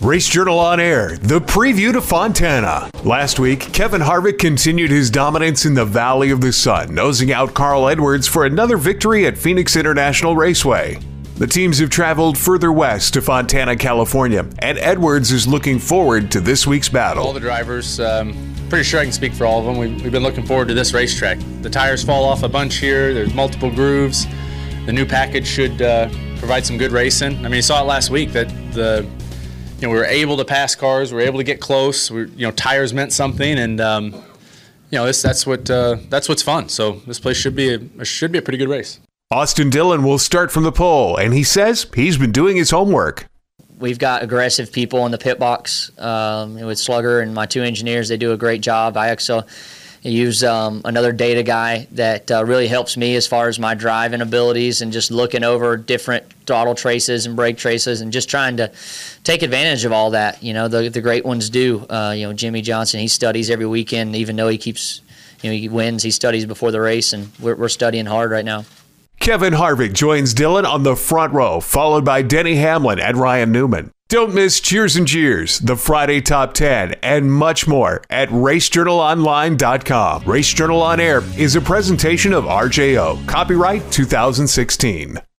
Race Journal on Air, the preview to Fontana. Last week, Kevin Harvick continued his dominance in the Valley of the Sun, nosing out Carl Edwards for another victory at Phoenix International Raceway. The teams have traveled further west to Fontana, California, and Edwards is looking forward to this week's battle. All the drivers, um, pretty sure I can speak for all of them. We've, we've been looking forward to this racetrack. The tires fall off a bunch here, there's multiple grooves. The new package should uh, provide some good racing. I mean, you saw it last week that the you know, we were able to pass cars, we were able to get close. We, you know, tires meant something, and um, you know, this, that's what uh, that's what's fun. So this place should be a, should be a pretty good race. Austin Dillon will start from the pole, and he says he's been doing his homework. We've got aggressive people in the pit box um, with Slugger and my two engineers. They do a great job. I also use um, another data guy that uh, really helps me as far as my driving abilities and just looking over different throttle traces and brake traces and just trying to take advantage of all that. You know, the the great ones do. Uh, you know, Jimmie Johnson, he studies every weekend, even though he keeps, you know, he wins, he studies before the race, and we're, we're studying hard right now. Kevin Harvick joins Dillon on the front row, followed by Denny Hamlin and Ryan Newman. Don't miss Cheers and Jeers, the Friday Top 10, and much more at RaceJournalOnline.com. Race Journal On Air is a presentation of RJO, copyright 2016.